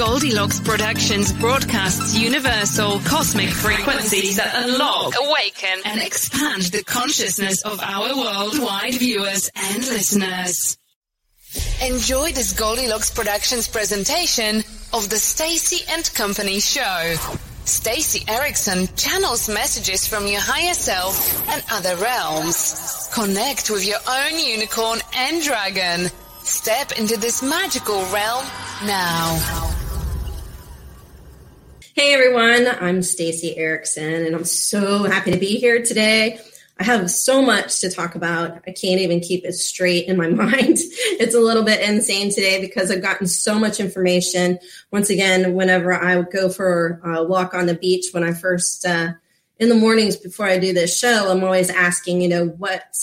Goldilocks Productions broadcasts universal cosmic frequencies that unlock, awaken, and expand the consciousness of our worldwide viewers and listeners. Enjoy this Goldilocks Productions presentation of the Stacy and Company show. Stacy Erickson channels messages from your higher self and other realms. Connect with your own unicorn and dragon. Step into this magical realm now. Hey everyone, I'm Stacy Erickson and I'm so happy to be here today. I have so much to talk about. I can't even keep it straight in my mind. It's a little bit insane today because I've gotten so much information. Once again, whenever I go for a walk on the beach, when I first, uh, in the mornings before I do this show, I'm always asking, you know, what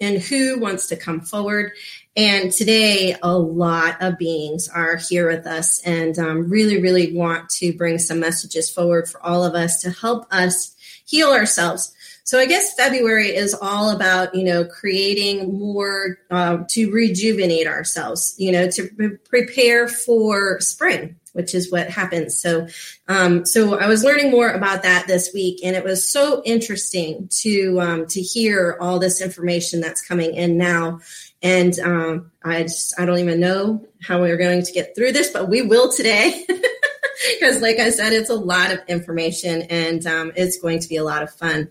and who wants to come forward. And today, a lot of beings are here with us and um, really, really want to bring some messages forward for all of us to help us heal ourselves. So I guess February is all about, you know, creating more uh, to rejuvenate ourselves, you know, to pre- prepare for spring, which is what happens. So, um, so I was learning more about that this week, and it was so interesting to um, to hear all this information that's coming in now. And um, I just I don't even know how we're going to get through this, but we will today. Because, like I said, it's a lot of information and um, it's going to be a lot of fun.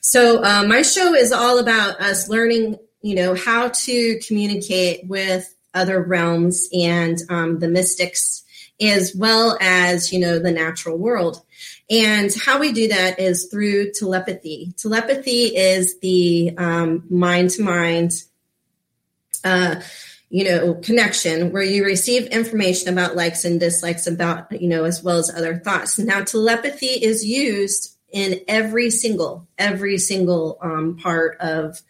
So, uh, my show is all about us learning, you know, how to communicate with other realms and um, the mystics, as well as, you know, the natural world. And how we do that is through telepathy. Telepathy is the mind to mind you know connection where you receive information about likes and dislikes about you know as well as other thoughts now telepathy is used in every single every single um, part of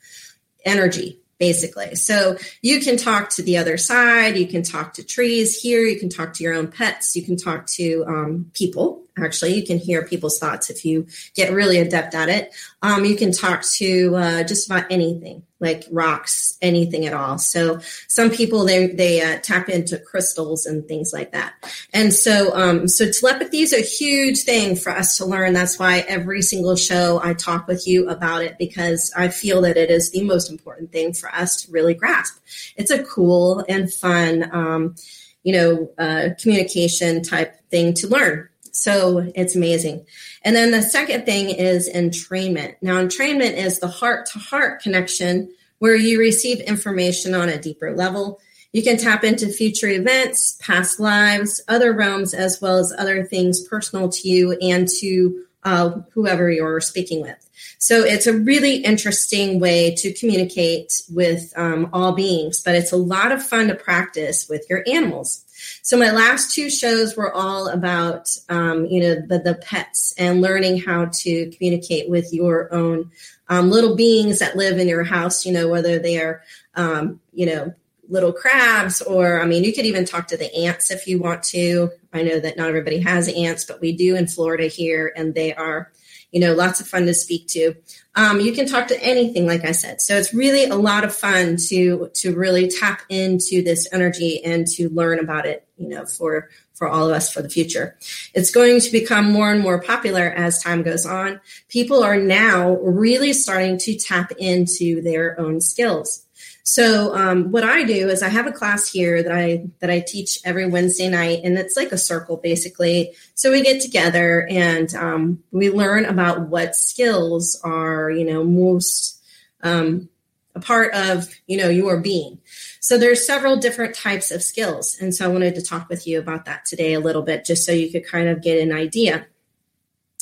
energy basically so you can talk to the other side you can talk to trees here you can talk to your own pets you can talk to um, people actually. You can hear people's thoughts if you get really adept at it. Um, you can talk to uh, just about anything, like rocks, anything at all. So some people they they uh, tap into crystals and things like that. And so um, so telepathy is a huge thing for us to learn. That's why every single show I talk with you about it because I feel that it is the most important thing for us to really grasp. It's a cool and fun. Um, you know, uh, communication type thing to learn. So it's amazing. And then the second thing is entrainment. Now, entrainment is the heart to heart connection where you receive information on a deeper level. You can tap into future events, past lives, other realms, as well as other things personal to you and to uh, whoever you're speaking with. So it's a really interesting way to communicate with um, all beings, but it's a lot of fun to practice with your animals. So my last two shows were all about, um, you know, the, the pets and learning how to communicate with your own um, little beings that live in your house, you know, whether they are, um, you know, little crabs or i mean you could even talk to the ants if you want to. I know that not everybody has ants but we do in florida here and they are you know, lots of fun to speak to. Um, you can talk to anything, like I said. So it's really a lot of fun to to really tap into this energy and to learn about it, you know, for for all of us for the future. It's going to become more and more popular as time goes on. People are now really starting to tap into their own skills. So um, what I do is I have a class here that I that I teach every Wednesday night, and it's like a circle basically. So we get together and um, we learn about what skills are you know most um, a part of you know your being. So there's several different types of skills, and so I wanted to talk with you about that today a little bit, just so you could kind of get an idea.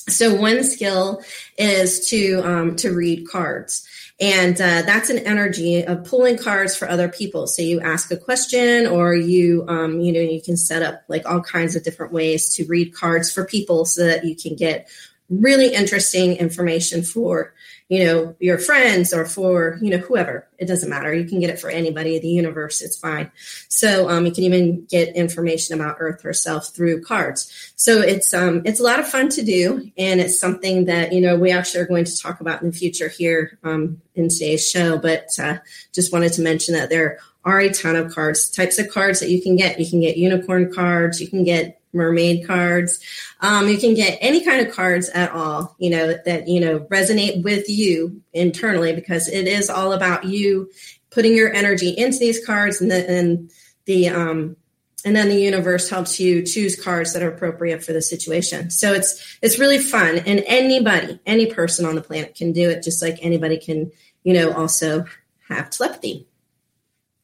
So one skill is to um, to read cards. And uh, that's an energy of pulling cards for other people. So you ask a question, or you, um, you know, you can set up like all kinds of different ways to read cards for people so that you can get really interesting information for you know your friends or for you know whoever. It doesn't matter. You can get it for anybody the universe. It's fine. So um, you can even get information about earth herself through cards. So it's um, it's a lot of fun to do and it's something that you know we actually are going to talk about in the future here um, in today's show. But uh, just wanted to mention that there are a ton of cards types of cards that you can get. You can get unicorn cards. You can get mermaid cards. Um, you can get any kind of cards at all, you know, that, you know, resonate with you internally because it is all about you putting your energy into these cards and the, and the, um, and then the universe helps you choose cards that are appropriate for the situation. So it's it's really fun, and anybody, any person on the planet can do it, just like anybody can, you know, also have telepathy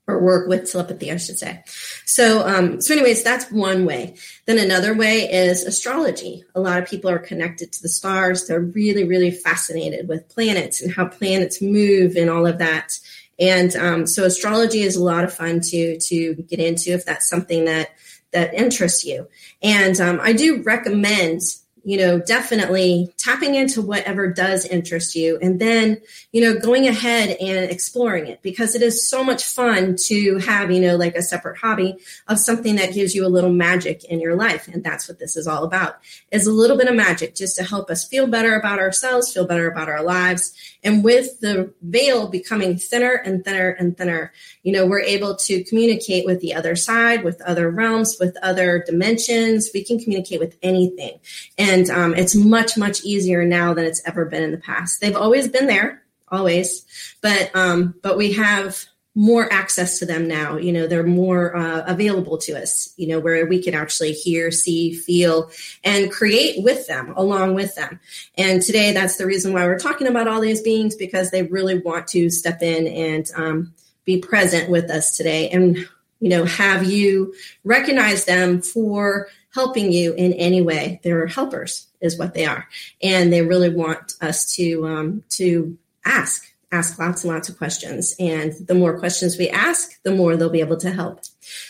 or work with telepathy, I should say. So, um, so anyways, that's one way. Then another way is astrology. A lot of people are connected to the stars. They're really, really fascinated with planets and how planets move and all of that. And um, so, astrology is a lot of fun to to get into if that's something that that interests you. And um, I do recommend you know, definitely tapping into whatever does interest you and then, you know, going ahead and exploring it because it is so much fun to have, you know, like a separate hobby of something that gives you a little magic in your life. And that's what this is all about is a little bit of magic just to help us feel better about ourselves, feel better about our lives. And with the veil becoming thinner and thinner and thinner, you know, we're able to communicate with the other side, with other realms, with other dimensions. We can communicate with anything. And and um, it's much much easier now than it's ever been in the past. They've always been there always but um, but we have more access to them now. You know they're more uh, available to us you know where we can actually hear see feel and create with them along with them. And today that's the reason why we're talking about all these beings because they really want to step in and um, be present with us today. And you know have you recognize them for helping you in any way. They're helpers, is what they are, and they really want us to um, to ask ask lots and lots of questions. And the more questions we ask, the more they'll be able to help.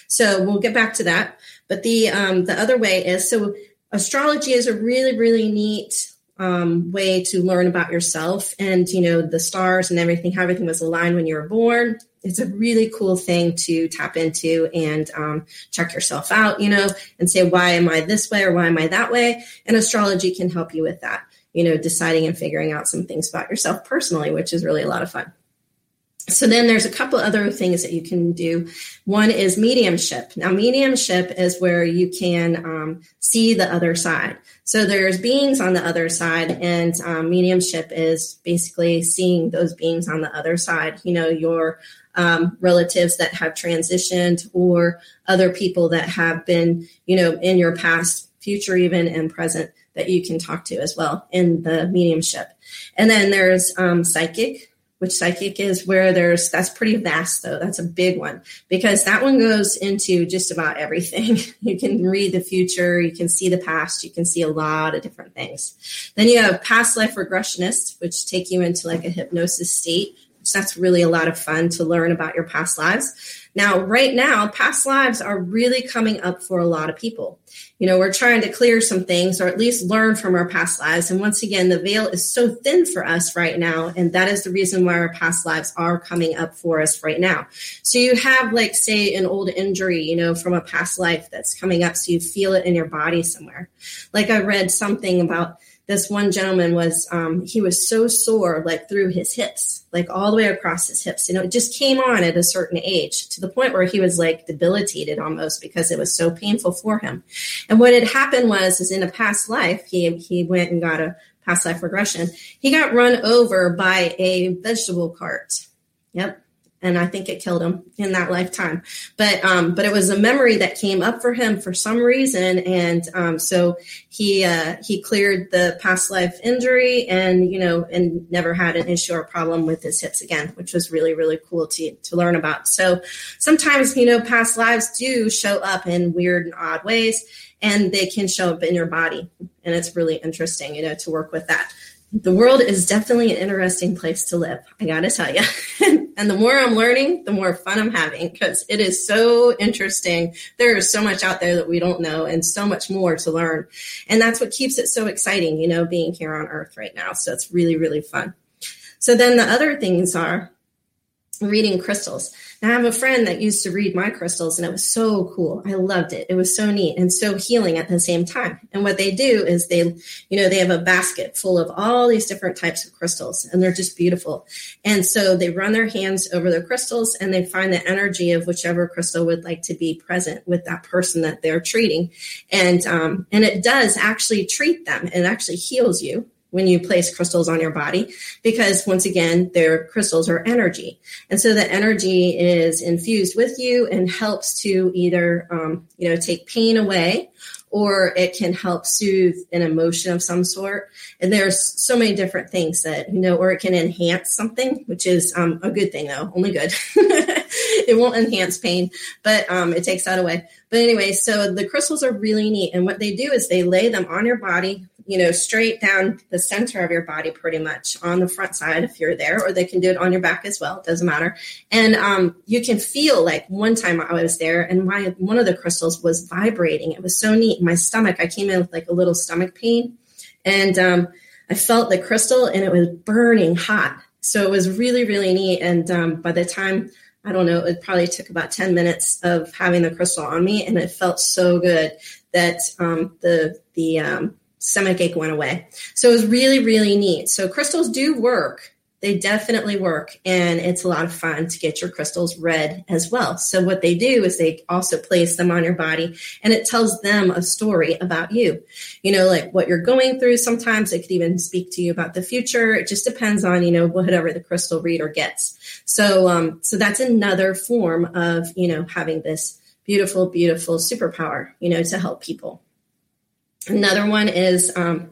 So we'll get back to that. But the um, the other way is so astrology is a really really neat um, way to learn about yourself and you know the stars and everything how everything was aligned when you were born it's a really cool thing to tap into and um, check yourself out, you know, and say, why am I this way or why am I that way? And astrology can help you with that, you know, deciding and figuring out some things about yourself personally, which is really a lot of fun. So then there's a couple other things that you can do. One is mediumship. Now, mediumship is where you can um, see the other side. So there's beings on the other side, and um, mediumship is basically seeing those beings on the other side. You know, your um, relatives that have transitioned, or other people that have been, you know, in your past, future, even and present that you can talk to as well in the mediumship. And then there's um, psychic which psychic is where there's that's pretty vast though. That's a big one because that one goes into just about everything. You can read the future you can see the past you can see a lot of different things. Then you have past life regressionists which take you into like a hypnosis state which that's really a lot of fun to learn about your past lives now, right now, past lives are really coming up for a lot of people. You know, we're trying to clear some things or at least learn from our past lives. And once again, the veil is so thin for us right now. And that is the reason why our past lives are coming up for us right now. So you have, like, say, an old injury, you know, from a past life that's coming up. So you feel it in your body somewhere. Like I read something about this one gentleman was um, he was so sore like through his hips like all the way across his hips. You know it just came on at a certain age to the point where he was like debilitated almost because it was so painful for him. And what had happened was is in a past life he he went and got a past life regression. He got run over by a vegetable cart. Yep and I think it killed him in that lifetime. But um, but it was a memory that came up for him for some reason, and um, so he uh, he cleared the past life injury, and you know, and never had an issue or problem with his hips again, which was really really cool to to learn about. So sometimes you know, past lives do show up in weird and odd ways, and they can show up in your body, and it's really interesting, you know, to work with that the world is definitely an interesting place to live. I got to tell you. and the more I'm learning, the more fun I'm having because it is so interesting. There is so much out there that we don't know and so much more to learn. And that's what keeps it so exciting, you know, being here on earth right now. So it's really, really fun. So then the other things are reading crystals. I have a friend that used to read my crystals, and it was so cool. I loved it. It was so neat and so healing at the same time. And what they do is they, you know, they have a basket full of all these different types of crystals, and they're just beautiful. And so they run their hands over the crystals and they find the energy of whichever crystal would like to be present with that person that they're treating. And um, and it does actually treat them. It actually heals you when you place crystals on your body because once again their crystals are energy. And so the energy is infused with you and helps to either um, you know take pain away or it can help soothe an emotion of some sort. And there's so many different things that you know or it can enhance something which is um, a good thing though. Only good. It won't enhance pain but um, it takes that away. But anyway so the crystals are really neat. And what they do is they lay them on your body you know, straight down the center of your body, pretty much on the front side if you're there, or they can do it on your back as well. It doesn't matter. And um, you can feel like one time I was there, and my one of the crystals was vibrating. It was so neat. My stomach, I came in with like a little stomach pain, and um, I felt the crystal, and it was burning hot. So it was really, really neat. And um, by the time I don't know, it probably took about 10 minutes of having the crystal on me, and it felt so good that um, the the um, stomach ache went away. So it was really, really neat. So crystals do work. They definitely work. And it's a lot of fun to get your crystals read as well. So what they do is they also place them on your body and it tells them a story about you. You know, like what you're going through. Sometimes it could even speak to you about the future. It just depends on, you know, whatever the crystal reader gets. So, um, so that's another form of, you know, having this beautiful, beautiful superpower, you know, to help people. Another one is, um,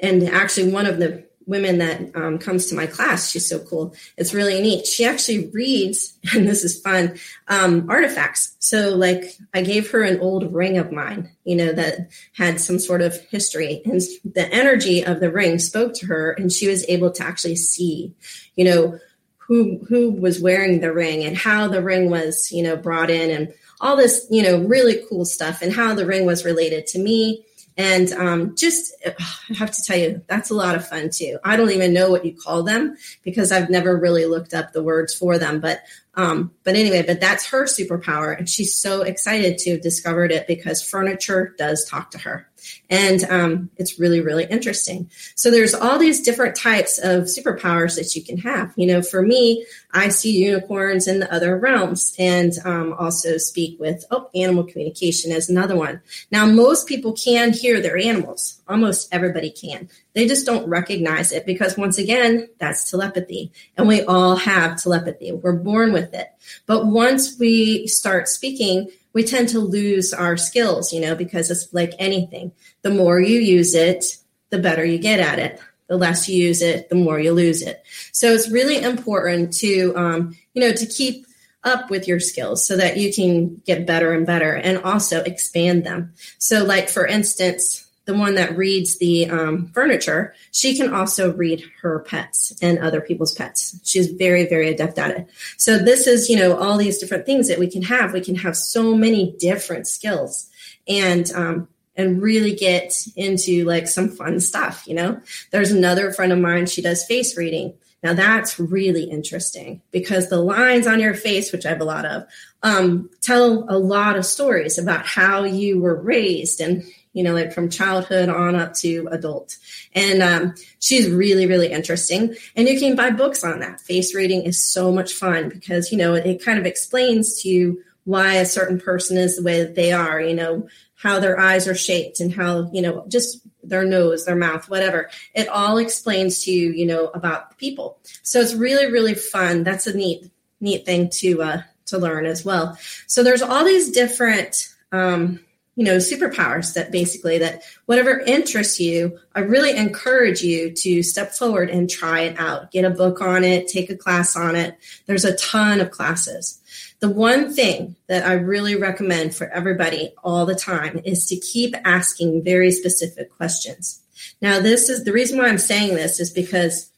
and actually one of the women that um, comes to my class, she's so cool. It's really neat. She actually reads, and this is fun, um, artifacts. So, like, I gave her an old ring of mine, you know, that had some sort of history, and the energy of the ring spoke to her, and she was able to actually see, you know, who who was wearing the ring and how the ring was, you know, brought in, and all this, you know, really cool stuff, and how the ring was related to me And um, just, I have to tell you, that's a lot of fun too. I don't even know what you call them because I've never really looked up the words for them. But um, but anyway, but that's her superpower. And she's so excited to have discovered it because furniture does talk to her. And um, it's really, really interesting. So there's all these different types of superpowers that you can have. You know, for me, I see unicorns in the other realms and um, also speak with, oh, animal communication is another one. Now, most people can hear their animals. Almost everybody can. They just don't recognize it because, once again, that's telepathy. And we all have telepathy. We're born with it. But once we start speaking, we tend to lose our skills, you know, because it's like anything. The more you use it, the better you get at it. The less you use it, the more you lose it. So it's really important to, um, you know, to keep up with your skills so that you can get better and better and also expand them. So, like, for instance, the one that reads the um, furniture, she can also read her pets and other people's pets. She's very, very adept at it. So this is, you know, all these different things that we can have. We can have so many different skills and, um, and really get into like some fun stuff, you know. There's another friend of mine, she does face reading. Now that's really interesting because the lines on your face, which I have a lot of, um, tell a lot of stories about how you were raised and you know, like from childhood on up to adult. And um, she's really, really interesting. And you can buy books on that. Face reading is so much fun because, you know, it, it kind of explains to you why a certain person is the way that they are, you know, how their eyes are shaped and how, you know, just their nose, their mouth, whatever. It all explains to you, you know, about people. So it's really, really fun. That's a neat, neat thing to uh, to learn as well. So there's all these different um, you know superpowers that basically that whatever interests you i really encourage you to step forward and try it out. Get a book on it take a class on it. There's a ton of classes. The one thing that i really recommend for everybody all the time is to keep asking very specific questions. Now this is the reason why i'm saying this is because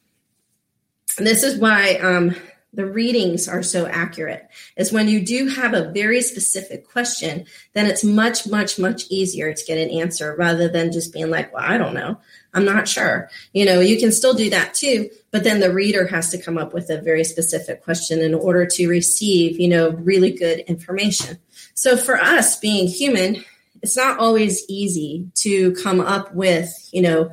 this is why um, the readings are so accurate. Is when you do have a very specific question then it's much much much easier to get an answer rather than just being like well i don't know. I'm not sure. You know you can still do that too but then the reader has to come up with a very specific question in order to receive you know really good information. So for us being human it's not always easy to come up with you know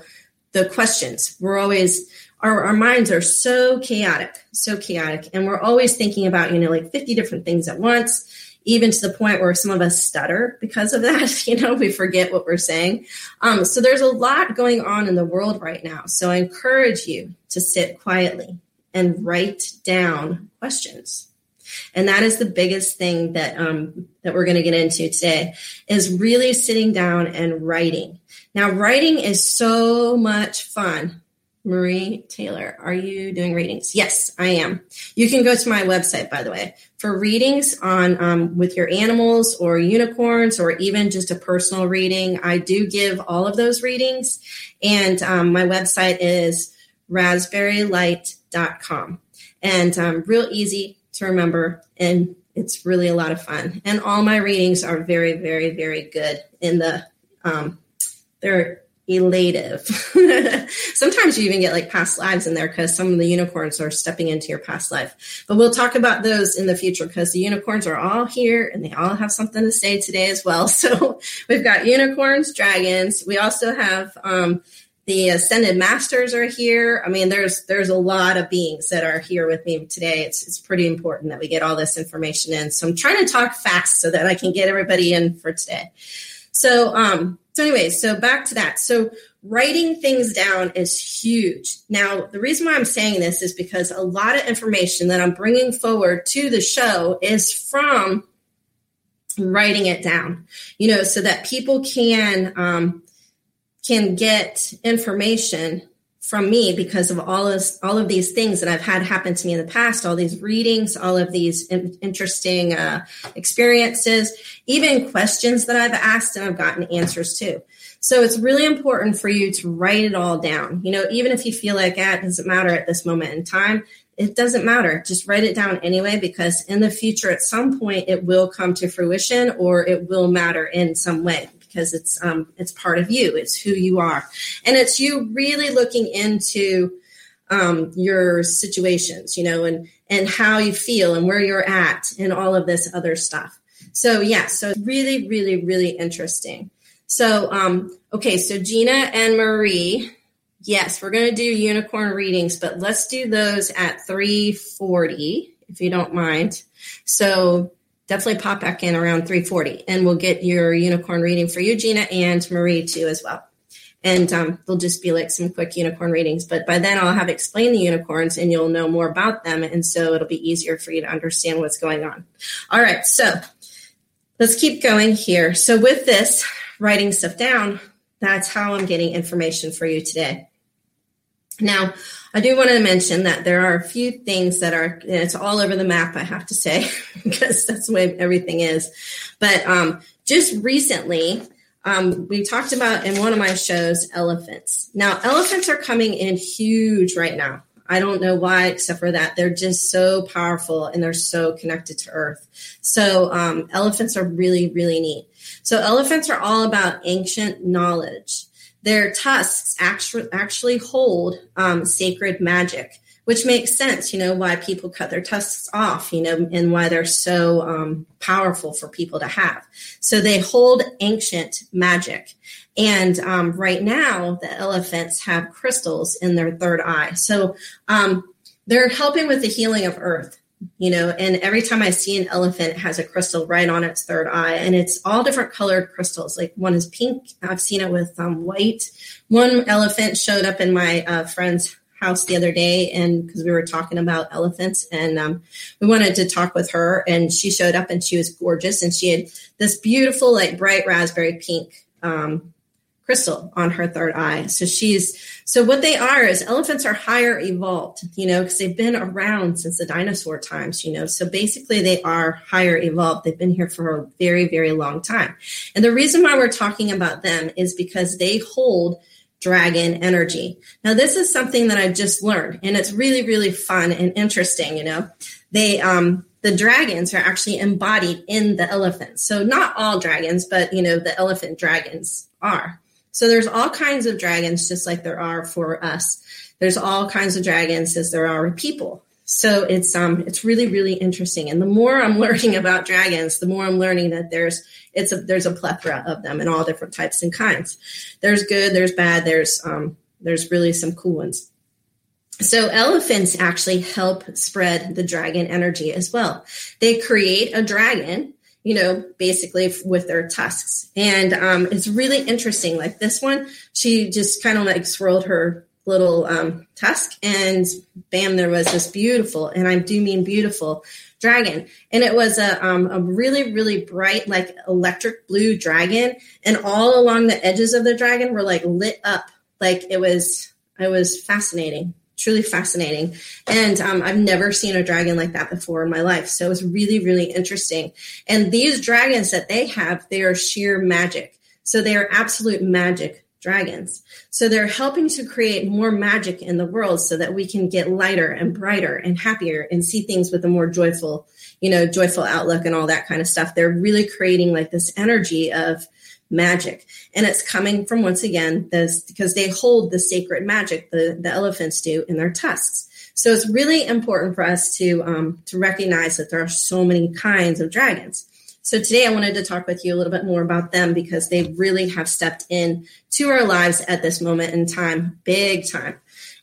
the questions. We're always our, our minds are so chaotic, so chaotic. And we're always thinking about, you know, like 50 different things at once, even to the point where some of us stutter because of that. You know, we forget what we're saying. Um, so there's a lot going on in the world right now. So I encourage you to sit quietly and write down questions. And that is the biggest thing that um, that we're going to get into today is really sitting down and writing. Now, writing is so much fun Marie Taylor, are you doing readings? Yes, I am. You can go to my website, by the way, for readings on um, with your animals or unicorns or even just a personal reading. I do give all of those readings, and um, my website is raspberrylight.com, and um, real easy to remember, and it's really a lot of fun. And all my readings are very, very, very good. In the um, they're elative. Sometimes you even get like past lives in there because some of the unicorns are stepping into your past life. But we'll talk about those in the future because the unicorns are all here and they all have something to say today as well. So we've got unicorns, dragons. We also have um, the ascended masters are here. I mean, there's there's a lot of beings that are here with me today. It's it's pretty important that we get all this information in. So I'm trying to talk fast so that I can get everybody in for today. So um so, anyways, so back to that. So, writing things down is huge. Now, the reason why I'm saying this is because a lot of information that I'm bringing forward to the show is from writing it down, you know, so that people can um, can get information from me because of all of all of these things that I've had happen to me in the past, all these readings, all of these in, interesting uh, experiences, even questions that I've asked and I've gotten answers to. So it's really important for you to write it all down. You know, even if you feel like ah, it doesn't matter at this moment in time, it doesn't matter. Just write it down anyway, because in the future, at some point, it will come to fruition or it will matter in some way because it's um, it's part of you. It's who you are, and it's you really looking into um, your situations, you know, and and how you feel and where you're at and all of this other stuff. So yeah, so really, really, really interesting. So um, okay, so Gina and Marie, yes, we're gonna do unicorn readings, but let's do those at 340, if you don't mind. So definitely pop back in around 340 and we'll get your unicorn reading for you, Gina and Marie too as well and um, they'll just be like some quick unicorn readings. But by then, I'll have explained the unicorns, and you'll know more about them, and so it'll be easier for you to understand what's going on. All right, so let's keep going here. So with this, writing stuff down, that's how I'm getting information for you today. Now, I do want to mention that there are a few things that are, it's all over the map, I have to say, because that's the way everything is. But um, just recently, um, we talked about in one of my shows elephants. Now, elephants are coming in huge right now. I don't know why, except for that they're just so powerful and they're so connected to Earth. So, um, elephants are really, really neat. So, elephants are all about ancient knowledge. Their tusks actually actually hold um, sacred magic which makes sense, you know, why people cut their tusks off, you know, and why they're so um, powerful for people to have. So they hold ancient magic. And um, right now, the elephants have crystals in their third eye. So um, they're helping with the healing of Earth you know and every time i see an elephant it has a crystal right on its third eye and it's all different colored crystals. Like one is pink i've seen it with um, white. One elephant showed up in my uh, friend's house the other day and because we were talking about elephants and um, we wanted to talk with her and she showed up and she was gorgeous and she had this beautiful like bright raspberry pink um, crystal on her third eye so she's so what they are is elephants are higher evolved you know because they've been around since the dinosaur times you know so basically they are higher evolved they've been here for a very very long time and the reason why we're talking about them is because they hold dragon energy. Now, this is something that I just learned, and it's really, really fun and interesting. You know, they, um, the dragons are actually embodied in the elephants. So, not all dragons, but, you know, the elephant dragons are. So, there's all kinds of dragons, just like there are for us. There's all kinds of dragons as there are people. So it's um it's really really interesting, and the more I'm learning about dragons, the more I'm learning that there's it's a there's a plethora of them in all different types and kinds. There's good, there's bad, there's um there's really some cool ones. So elephants actually help spread the dragon energy as well. They create a dragon you know, basically with their tusks. And um, it's really interesting. Like this one, she just kind of like swirled her little um, tusk, and bam, there was this beautiful, and I do mean beautiful, dragon. And it was a, um, a really, really bright, like electric blue dragon. And all along the edges of the dragon were like lit up. Like it was, it was fascinating, truly fascinating. And um, I've never seen a dragon like that before in my life. So it was really, really interesting. And these dragons that they have, they are sheer magic. So they are absolute magic dragons. So they're helping to create more magic in the world so that we can get lighter and brighter and happier and see things with a more joyful, you know, joyful outlook and all that kind of stuff. They're really creating like this energy of magic. And it's coming from once again this because they hold the sacred magic the, the elephants do in their tusks. So it's really important for us to um, to recognize that there are so many kinds of dragons. So today I wanted to talk with you a little bit more about them because they really have stepped in to our lives at this moment in time, big time.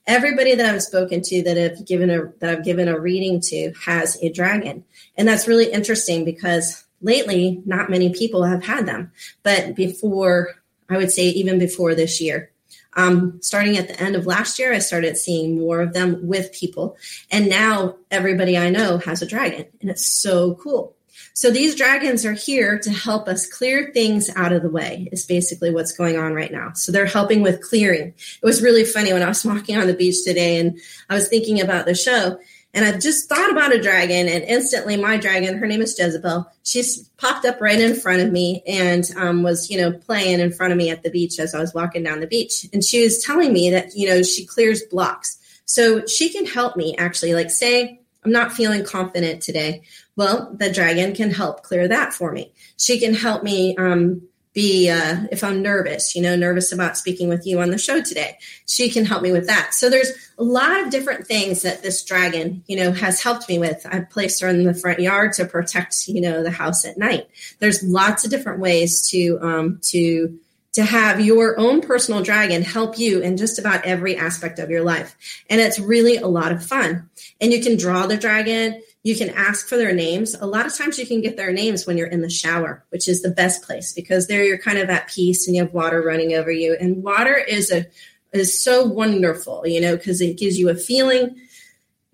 Everybody that I've spoken to that have given a that I've given a reading to has a dragon. And that's really interesting because lately not many people have had them. But before I would say even before this year, um, starting at the end of last year, I started seeing more of them with people. And now everybody I know has a dragon, and it's so cool. So these dragons are here to help us clear things out of the way, is basically what's going on right now. So they're helping with clearing. It was really funny when I was walking on the beach today and I was thinking about the show. And I just thought about a dragon, and instantly my dragon, her name is Jezebel, she's popped up right in front of me and um, was, you know, playing in front of me at the beach as I was walking down the beach. And she was telling me that, you know, she clears blocks. So she can help me actually, like, say, I'm not feeling confident today. Well, the dragon can help clear that for me. She can help me um, be uh, if i'm nervous you know nervous about speaking with you on the show today she can help me with that so there's a lot of different things that this dragon you know has helped me with i've placed her in the front yard to protect you know the house at night there's lots of different ways to um, to to have your own personal dragon help you in just about every aspect of your life. And it's really a lot of fun. And you can draw the dragon, you can ask for their names. A lot of times you can get their names when you're in the shower, which is the best place because there you're kind of at peace and you have water running over you. And water is a is so wonderful, you know, because it gives you a feeling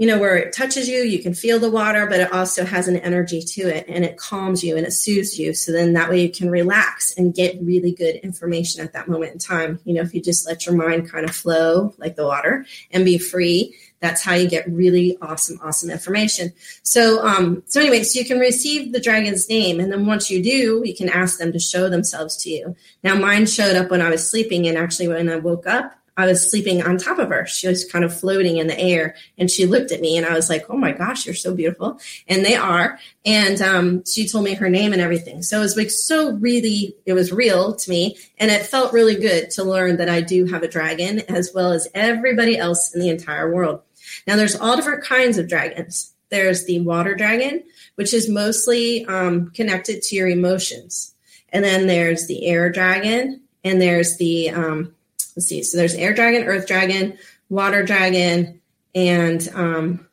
you know, where it touches you, you can feel the water, but it also has an energy to it and it calms you and it soothes you. So then that way you can relax and get really good information at that moment in time. You know, if you just let your mind kind of flow like the water and be free, that's how you get really awesome, awesome information. So, um, so anyway, so you can receive the dragon's name, and then once you do, you can ask them to show themselves to you. Now, mine showed up when I was sleeping, and actually, when I woke up, I was sleeping on top of her. She was kind of floating in the air and she looked at me and I was like, Oh my gosh, you're so beautiful. And they are. And um, she told me her name and everything. So it was like so really, it was real to me. And it felt really good to learn that I do have a dragon as well as everybody else in the entire world. Now there's all different kinds of dragons. There's the water dragon, which is mostly um, connected to your emotions. And then there's the air dragon and there's the, um, let's see. So there's air dragon, earth dragon, water dragon, and um,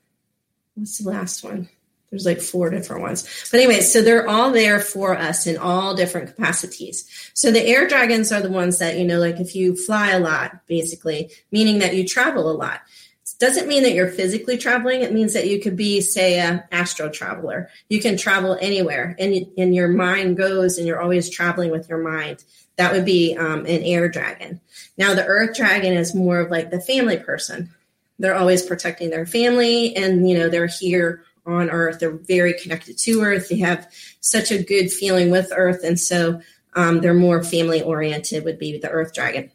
what's the last one? There's like four different ones. But anyway, so they're all there for us in all different capacities. So the air dragons are the ones that, you know, like if you fly a lot, basically, meaning that you travel a lot. Doesn't mean that you're physically traveling. It means that you could be, say, a astro traveler. You can travel anywhere, and, and your mind goes, and you're always traveling with your mind. That would be um, an air dragon. Now, the earth dragon is more of like the family person. They're always protecting their family and, you know, they're here on earth. They're very connected to earth. They have such a good feeling with earth. And so um, they're more family oriented, would be the earth dragon.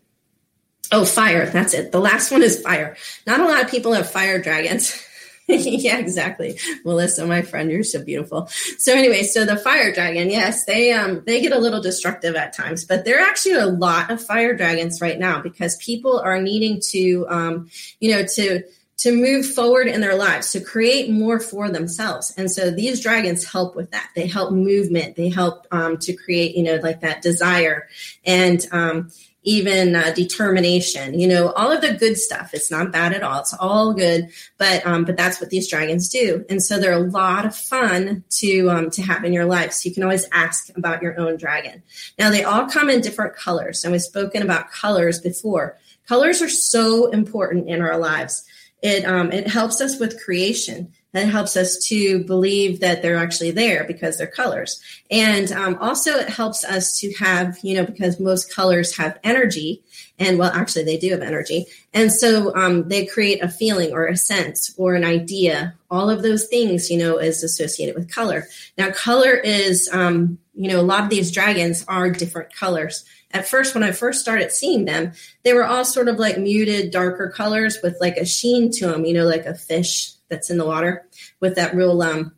Oh, fire. That's it. The last one is fire. Not a lot of people have fire dragons. yeah, exactly. Melissa, my friend, you're so beautiful. So anyway, so the fire dragon, yes, they um they get a little destructive at times, but there are actually a lot of fire dragons right now because people are needing to um, you know, to to move forward in their lives, to create more for themselves. And so these dragons help with that. They help movement. They help um, to create, you know, like that desire. And um, even uh, determination. You know all of the good stuff it's not bad at all it's all good but um, but that's what these dragons do. And so they're a lot of fun to um, to have in your life. So you can always ask about your own dragon. Now they all come in different colors. And we've spoken about colors before. Colors are so important in our lives. It um, it helps us with creation that helps us to believe that they're actually there because they're colors. And um, also, it helps us to have, you know, because most colors have energy, and well, actually, they do have energy. And so um, they create a feeling or a sense or an idea. All of those things, you know, is associated with color. Now, color is, um, you know, a lot of these dragons are different colors at first when i first started seeing them they were all sort of like muted darker colors with like a sheen to them you know like a fish that's in the water with that real um,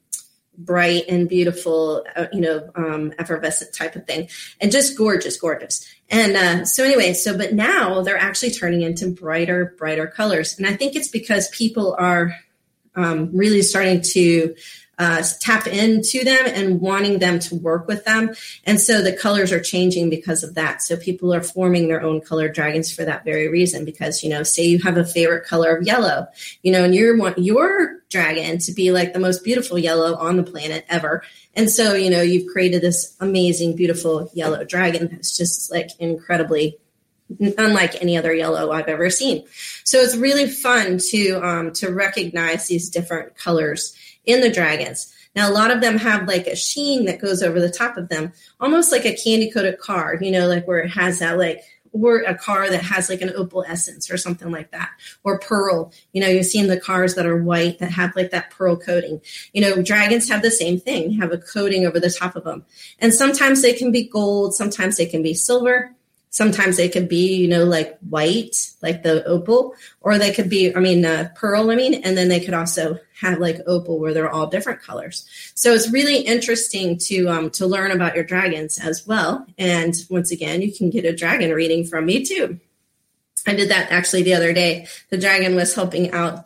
bright and beautiful, uh, you know, um, effervescent type of thing, and just gorgeous, gorgeous. And uh, so, anyway, so but now they're actually turning into brighter, brighter colors, and I think it's because people are um, really starting to uh, tap into them and wanting them to work with them. And so the colors are changing because of that. So people are forming their own colored dragons for that very reason. Because, you know, say you have a favorite color of yellow, you know, and you want your dragon to be like the most beautiful yellow on the planet ever. And so, you know, you've created this amazing, beautiful yellow dragon that's just like incredibly unlike any other yellow I've ever seen. So it's really fun to um, to recognize these different colors in the dragons. Now, a lot of them have like a sheen that goes over the top of them, almost like a candy coated car, you know, like where it has that like, or a car that has like an opal essence or something like that, or pearl. You know, you've seen the cars that are white that have like that pearl coating. You know, dragons have the same thing, have a coating over the top of them. And sometimes they can be gold, sometimes they can be silver, Sometimes they could be, you know, like white, like the opal, or they could be, I mean, uh, pearl, I mean, and then they could also have like opal where they're all different colors. So it's really interesting to um, to learn about your dragons as well. And once again, you can get a dragon reading from me too. I did that actually the other day. The dragon was helping out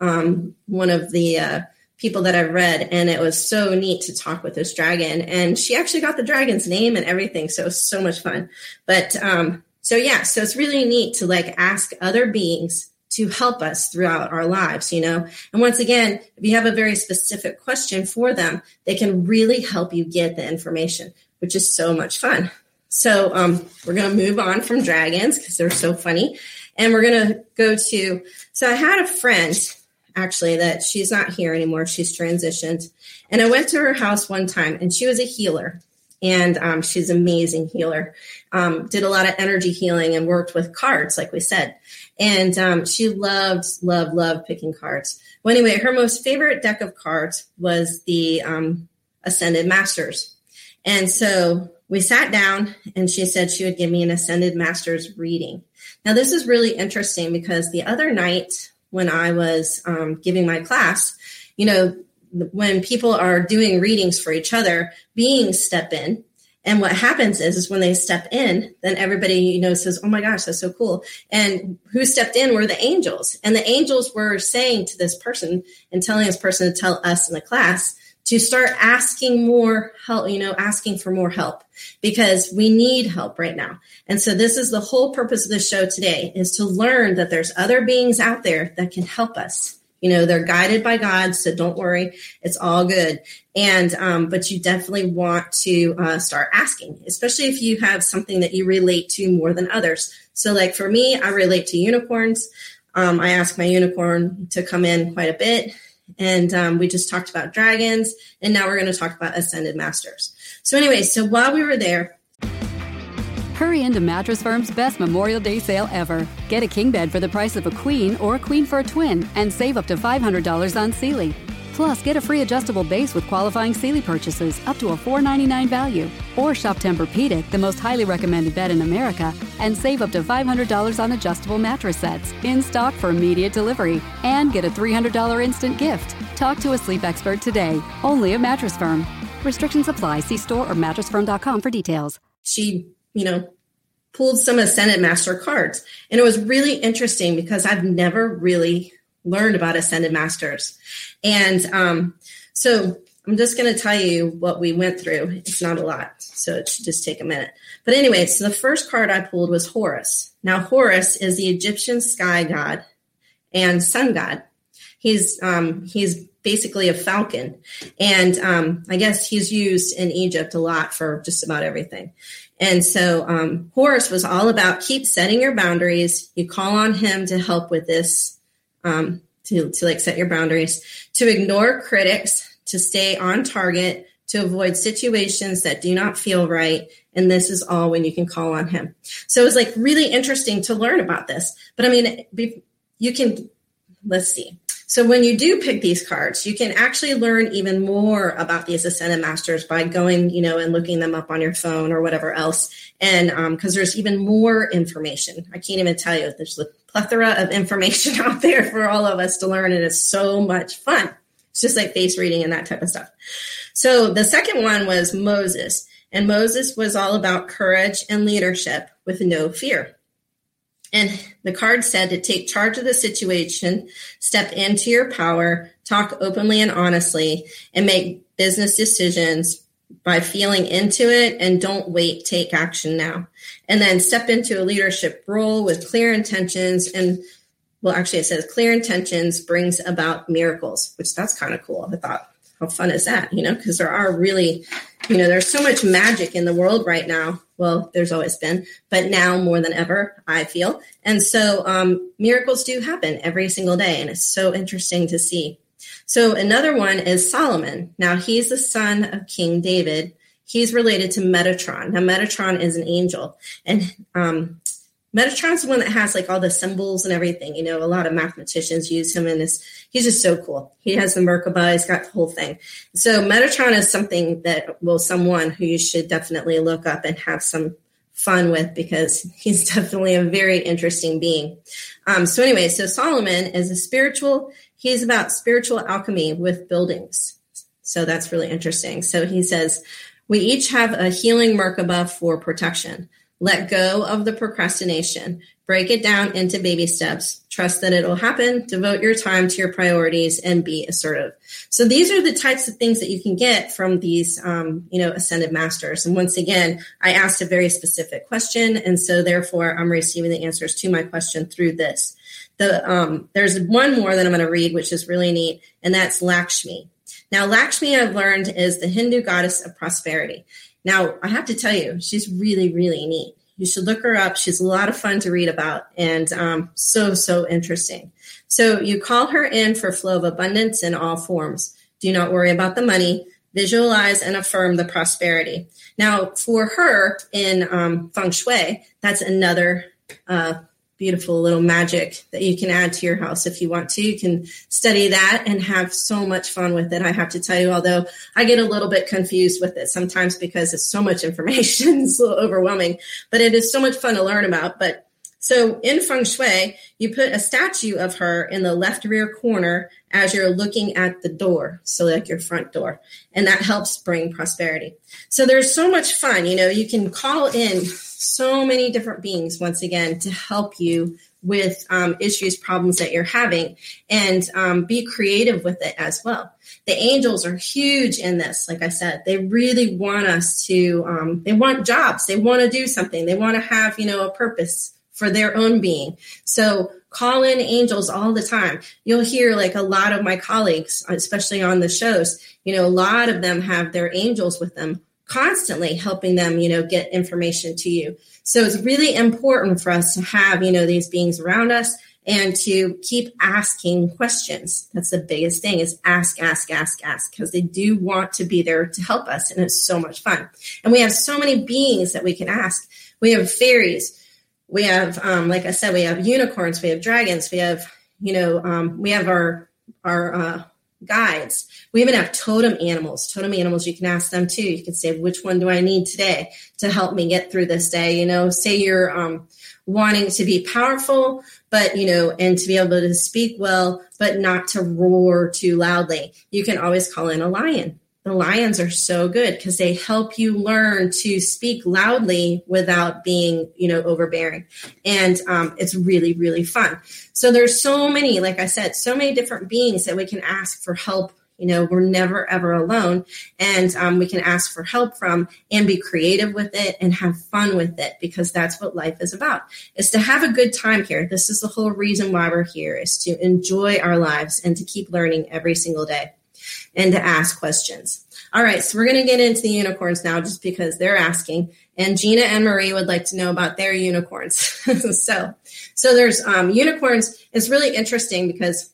um, one of the uh, people that I've read, and it was so neat to talk with this dragon. And she actually got the dragon's name and everything, so it was so much fun. But um, so yeah, so it's really neat to like ask other beings to help us throughout our lives, you know. And once again, if you have a very specific question for them, they can really help you get the information, which is so much fun. So um, we're going to move on from dragons because they're so funny. And we're going to go to. So I had a friend actually that she's not here anymore. She's transitioned. And I went to her house one time and she was a healer. And um, she's an amazing healer. Um, did a lot of energy healing and worked with cards, like we said. And um, she loved, loved, loved picking cards. Well, anyway, her most favorite deck of cards was the um, Ascended Masters. And so we sat down and she said she would give me an Ascended Masters reading. Now, this is really interesting because the other night when I was um, giving my class, you know, when people are doing readings for each other, beings step in. And what happens is, is when they step in, then everybody, you know, says, Oh my gosh, that's so cool. And who stepped in were the angels. And the angels were saying to this person and telling this person to tell us in the class to start asking more help, you know, asking for more help because we need help right now. And so this is the whole purpose of the show today is to learn that there's other beings out there that can help us. You know, they're guided by God, so don't worry, it's all good. And um, but you definitely want to uh, start asking, especially if you have something that you relate to more than others. So, like for me, I relate to unicorns. Um, I ask my unicorn to come in quite a bit and um, we just talked about dragons, and now we're going to talk about ascended masters. So, anyway, so while we were there, Hurry into Mattress Firm's best Memorial Day sale ever. Get a king bed for the price of a queen or a queen for a twin, and save up to $500 on Sealy. Plus, get a free adjustable base with qualifying Sealy purchases up to a 499 value. Or shop Tempur-Pedic, the most highly recommended bed in America, and save up to $500 on adjustable mattress sets in stock for immediate delivery. And get a $300 instant gift. Talk to a sleep expert today, only at Mattress Firm. Restrictions apply. See store or mattressfirm.com for details. She, you know, pulled some Ascended Master cards. And it was really interesting because I've never really learned about Ascended Masters. And um, so I'm just going to tell you what we went through. It's not a lot, so it should just take a minute. But anyway, so the first card I pulled was Horus. Now, Horus is the Egyptian sky god and sun god. He's um, he's basically a falcon, and um, I guess he's used in Egypt a lot for just about everything. And so um, Horus was all about keep setting your boundaries. You call on him to help with this um, to, to like set your boundaries, to ignore critics, to stay on target, to avoid situations that do not feel right. And this is all when you can call on him. So it was like really interesting to learn about this. But I mean, you can, let's see. So when you do pick these cards, you can actually learn even more about these ascended masters by going, you know, and looking them up on your phone or whatever else. And because um, there's even more information, I can't even tell you. There's a plethora of information out there for all of us to learn, and it's so much fun. It's just like face reading and that type of stuff. So the second one was Moses, and Moses was all about courage and leadership with no fear. And the card said to take charge of the situation, step into your power, talk openly and honestly, and make business decisions by feeling into it and don't wait, take action now. And then step into a leadership role with clear intentions and well, actually, it says clear intentions brings about miracles, which that's kind of cool. I thought, how fun is that? You know, because there are really, you know, there's so much magic in the world right now well, there's always been, but now more than ever, I feel. And so um, miracles do happen every single day, and it's so interesting to see. So another one is Solomon. Now he's the son of King David. He's related to Metatron. Now Metatron is an angel, and um, Metatron's the one that has like all the symbols and everything. You know, a lot of mathematicians use him, and this he's just so cool. He has the Merkaba, he's got the whole thing. So Metatron is something that well, someone who you should definitely look up and have some fun with because he's definitely a very interesting being. Um, so anyway, so Solomon is a spiritual. He's about spiritual alchemy with buildings. So that's really interesting. So he says, we each have a healing Merkaba for protection. Let go of the procrastination. Break it down into baby steps. Trust that it'll happen. Devote your time to your priorities and be assertive. So these are the types of things that you can get from these, um, you know, ascended masters. And once again, I asked a very specific question, and so therefore I'm receiving the answers to my question through this. The um, there's one more that I'm going to read, which is really neat, and that's Lakshmi. Now, Lakshmi, I've learned, is the Hindu goddess of prosperity. Now, I have to tell you, she's really, really neat. You should look her up. She's a lot of fun to read about and um, so, so interesting. So, you call her in for flow of abundance in all forms. Do not worry about the money. Visualize and affirm the prosperity. Now, for her in um, feng shui, that's another uh, beautiful little magic that you can add to your house if you want to. You can study that and have so much fun with it. I have to tell you, although I get a little bit confused with it sometimes because it's so much information, it's a little overwhelming, but it is so much fun to learn about. But so in feng shui, you put a statue of her in the left rear corner as you're looking at the door, so like your front door, and that helps bring prosperity. So there's so much fun. You know, you can call in so many different beings once again to help you with um, issues, problems that you're having, and um, be creative with it as well. The angels are huge in this. Like I said, they really want us to. Um, they want jobs. They want to do something. They want to have you know a purpose for their own being. So call in angels all the time. You'll hear like a lot of my colleagues, especially on the shows. You know, a lot of them have their angels with them constantly helping them, you know, get information to you. So it's really important for us to have, you know, these beings around us and to keep asking questions. That's the biggest thing is ask, ask, ask, ask, because they do want to be there to help us. And it's so much fun. And we have so many beings that we can ask. We have fairies. We have, um, like I said, we have unicorns, we have dragons, we have, you know, um, we have our, our, uh, guides. We even have totem animals. Totem animals, you can ask them too. You can say, which one do I need today to help me get through this day? You know, say you're um, wanting to be powerful, but, you know, and to be able to speak well, but not to roar too loudly. You can always call in a lion the lions are so good because they help you learn to speak loudly without being you know overbearing. And um, it's really really fun. So there's so many like i said so many different beings that we can ask for help. You know we're never ever alone. And um, we can ask for help from and be creative with it and have fun with it because that's what life is about is to have a good time here. This is the whole reason why we're here is to enjoy our lives and to keep learning every single day and to ask questions. All right, so we're going to get into the unicorns now just because they're asking. And Gina and Marie would like to know about their unicorns. so, so there's um, unicorns. It's really interesting because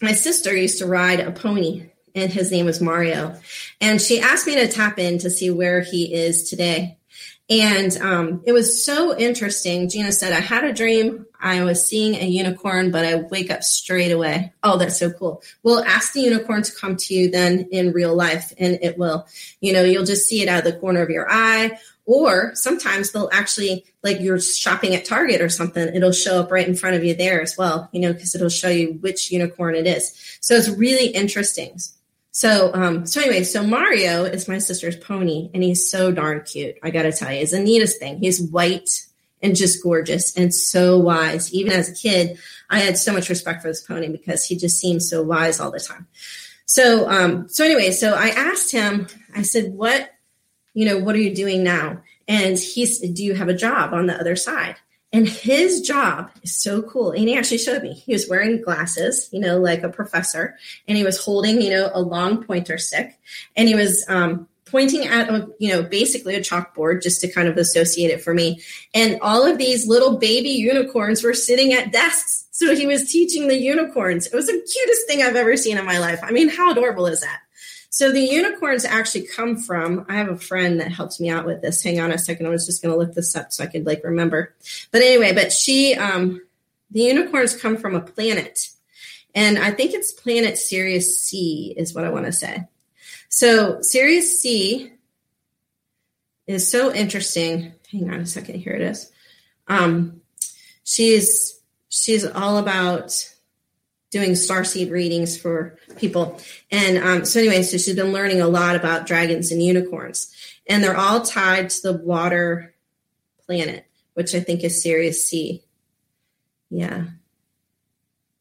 my sister used to ride a pony and his name was Mario. And she asked me to tap in to see where he is today. And um, it was so interesting. Gina said, I had a dream. I was seeing a unicorn, but I wake up straight away. Oh, that's so cool. We'll ask the unicorn to come to you then in real life, and it will, you know, you'll just see it out of the corner of your eye. Or sometimes they'll actually, like you're shopping at Target or something, it'll show up right in front of you there as well, you know, because it'll show you which unicorn it is. So it's really interesting. So, um, so anyway, so Mario is my sister's pony, and he's so darn cute. I got to tell you, he's the neatest thing. He's white and just gorgeous and so wise. Even as a kid, I had so much respect for this pony because he just seems so wise all the time. So, um, so anyway, so I asked him. I said, "What, you know, what are you doing now?" And he said, "Do you have a job on the other side?" And his job is so cool. And he actually showed me. He was wearing glasses, you know, like a professor, and he was holding, you know, a long pointer stick, and he was um, pointing at, a, you know, basically a chalkboard just to kind of associate it for me. And all of these little baby unicorns were sitting at desks. So he was teaching the unicorns. It was the cutest thing I've ever seen in my life. I mean, how adorable is that? So the unicorns actually come from, I have a friend that helps me out with this. Hang on a second. I was just going to look this up so I could like remember. But anyway, but she, um, the unicorns come from a planet. And I think it's planet Sirius C is what I want to say. So Sirius C is so interesting. Hang on a second. Here it is. Um, she's she's all about doing starseed readings for people. And um, so, anyway, so she's been learning a lot about dragons and unicorns, and they're all tied to the water planet, which I think is Sirius C. Yeah.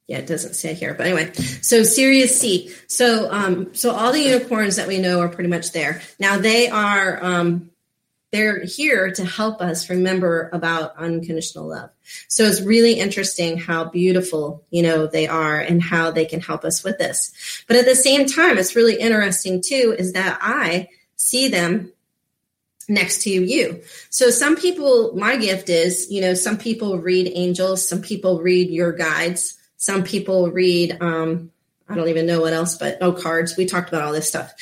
Yeah, it doesn't say here, but anyway. So Sirius C. So, um, so all the unicorns that we know are pretty much there. Now they are um, they're here to help us remember about unconditional love. So it's really interesting how beautiful, you know, they are and how they can help us with this. But at the same time, it's really interesting too, is that I see them next to you. So some people, my gift is, you know, some people read angels, some people read your guides, some people read, um, I don't even know what else, but oh, cards. We talked about all this stuff.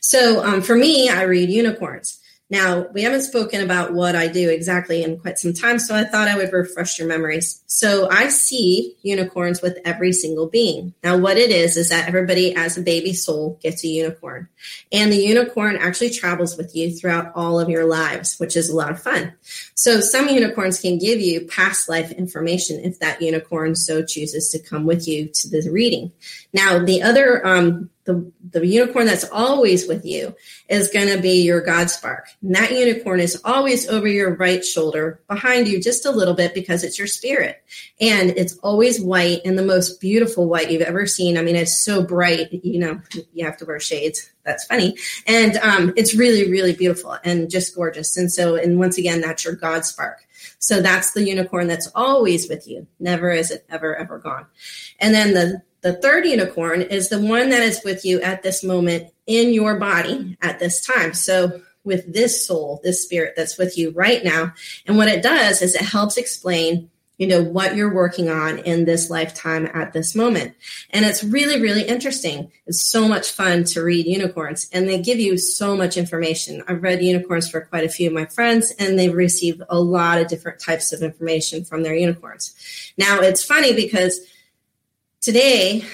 So um, for me, I read unicorns. Now, we haven't spoken about what I do exactly in quite some time, so I thought I would refresh your memories. So, I see unicorns with every single being. Now, what it is, is that everybody, as a baby soul, gets a unicorn. And the unicorn actually travels with you throughout all of your lives, which is a lot of fun. So, some unicorns can give you past life information if that unicorn so chooses to come with you to the reading. Now, the other um, the, the unicorn that's always with you is going to be your God spark. And that unicorn is always over your right shoulder, behind you just a little bit because it's your spirit. And it's always white and the most beautiful white you've ever seen. I mean, it's so bright, you know, you have to wear shades. That's funny. And um, it's really, really beautiful and just gorgeous. And so, and once again, that's your God spark. So that's the unicorn that's always with you. Never is it ever, ever gone. And then the the third unicorn is the one that is with you at this moment in your body at this time. So, with this soul, this spirit that's with you right now. And what it does is it helps explain, you know, what you're working on in this lifetime at this moment. And it's really, really interesting. It's so much fun to read unicorns and they give you so much information. I've read unicorns for quite a few of my friends and they've received a lot of different types of information from their unicorns. Now, it's funny because Today,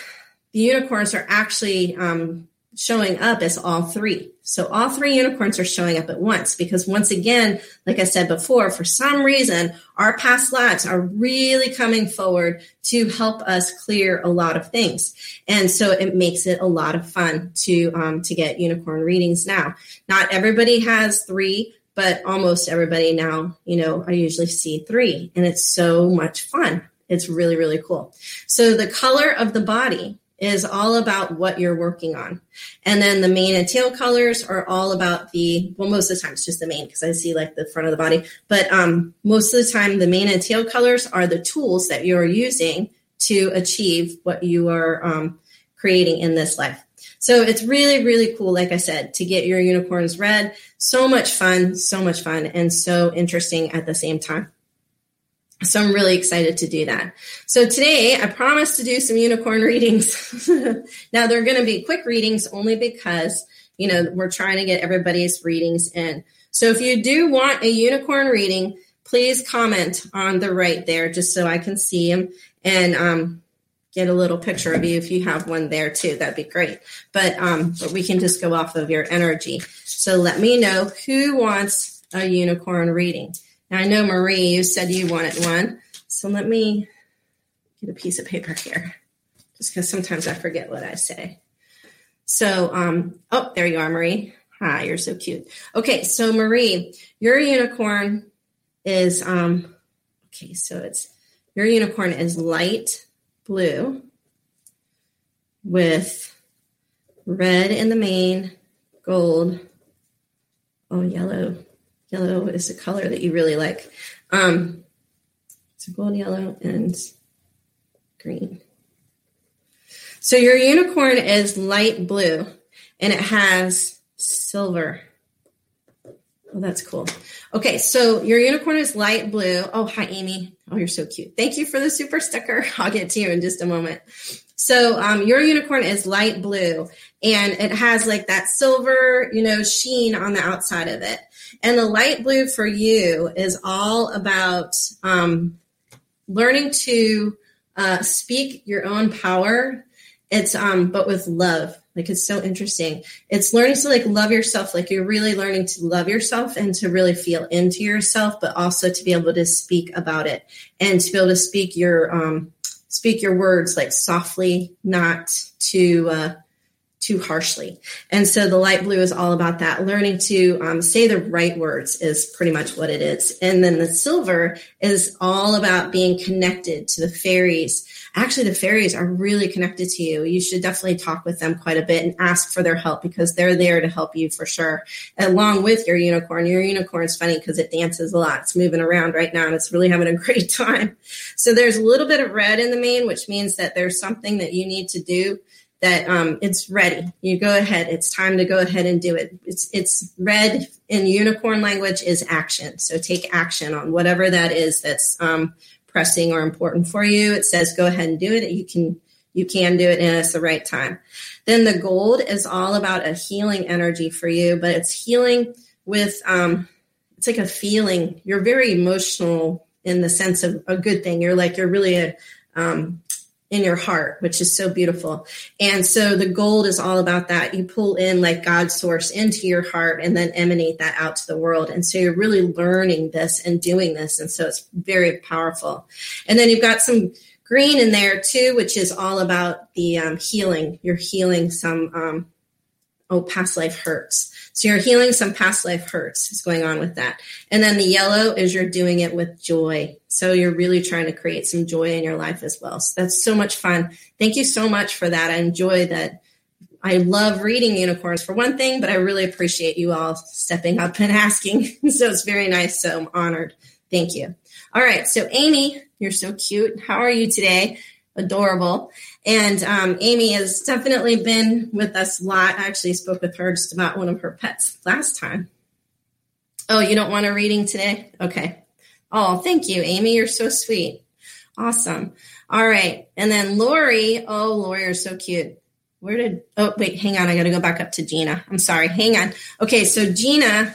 the unicorns are actually um, showing up as all three. So all three unicorns are showing up at once because once again, like I said before, for some reason, our past lives are really coming forward to help us clear a lot of things. And so it makes it a lot of fun to, um, to get unicorn readings now. Not everybody has three, but almost everybody now, you know, I usually see three and it's so much fun. It's really, really cool. So the color of the body is all about what you're working on. And then the mane and tail colors are all about the, well, most of the time it's just the mane because I see like the front of the body. But um, most of the time, the mane and tail colors are the tools that you're using to achieve what you are um, creating in this life. So it's really, really cool, like I said, to get your unicorns read. So much fun, so much fun, and so interesting at the same time. So I'm really excited to do that. So today I promised to do some unicorn readings. now they're going to be quick readings only because, you know, we're trying to get everybody's readings in. So if you do want a unicorn reading, please comment on the right there just so I can see them and um, get a little picture of you if you have one there too. That'd be great. But um, but we can just go off of your energy. So let me know who wants a unicorn reading. I know Marie, you said you wanted one. So let me get a piece of paper here, just because sometimes I forget what I say. So, um, oh, there you are, Marie. Hi, you're so cute. Okay, so Marie, your unicorn is, um, okay, so it's, your unicorn is light blue with red in the mane, gold, oh, yellow Yellow is a color that you really like. Um, so gold, yellow, and green. So your unicorn is light blue and it has silver. Oh, that's cool. Okay, so your unicorn is light blue. Oh, hi, Amy. Oh, you're so cute. Thank you for the super sticker. I'll get to you in just a moment. So um, your unicorn is light blue and it has like that silver, you know, sheen on the outside of it. And the light blue for you is all about um, learning to uh, speak your own power It's um, but with love. Like it's so interesting. It's learning to like love yourself. Like you're really learning to love yourself and to really feel into yourself, but also to be able to speak about it and to be able to speak your um, speak your words like softly, not too uh, too harshly. And so the light blue is all about that. Learning to um, say the right words is pretty much what it is. And then the silver is all about being connected to the fairies. Actually, the fairies are really connected to you. You should definitely talk with them quite a bit and ask for their help because they're there to help you for sure. Along with your unicorn. Your unicorn is funny because it dances a lot. It's moving around right now and it's really having a great time. So there's a little bit of red in the mane, which means that there's something that you need to do that um, it's ready. You go ahead. It's time to go ahead and do it. It's it's red in unicorn language is action. So take action on whatever that is that's um, pressing or important for you. It says go ahead and do it. You can you can do it and it's the right time. Then the gold is all about a healing energy for you, but it's healing with um, it's like a feeling. You're very emotional in the sense of a good thing. You're like you're really a um, in your heart, which is so beautiful. And so the gold is all about that. You pull in like God's source into your heart and then emanate that out to the world. And so you're really learning this and doing this. And so it's very powerful. And then you've got some green in there too, which is all about the um, healing. You're healing some, um, oh, past life hurts. So you're healing some past life hurts is going on with that. And then the yellow is you're doing it with joy. So you're really trying to create some joy in your life as well. So that's so much fun. Thank you so much for that. I enjoy that. I love reading unicorns for one thing, but I really appreciate you all stepping up and asking. so it's very nice. So I'm honored. Thank you. All right. So Amy, you're so cute. How are you today? Adorable. And um, Amy has definitely been with us a lot. I actually spoke with her just about one of her pets last time. Oh, you don't want a reading today? Okay. Oh, thank you, Amy. You're so sweet. Awesome. All right. And then Lori. Oh, Lori, you're so cute. Where did, oh, wait, hang on. I got to go back up to Gina. I'm sorry. Hang on. Okay. So, Gina,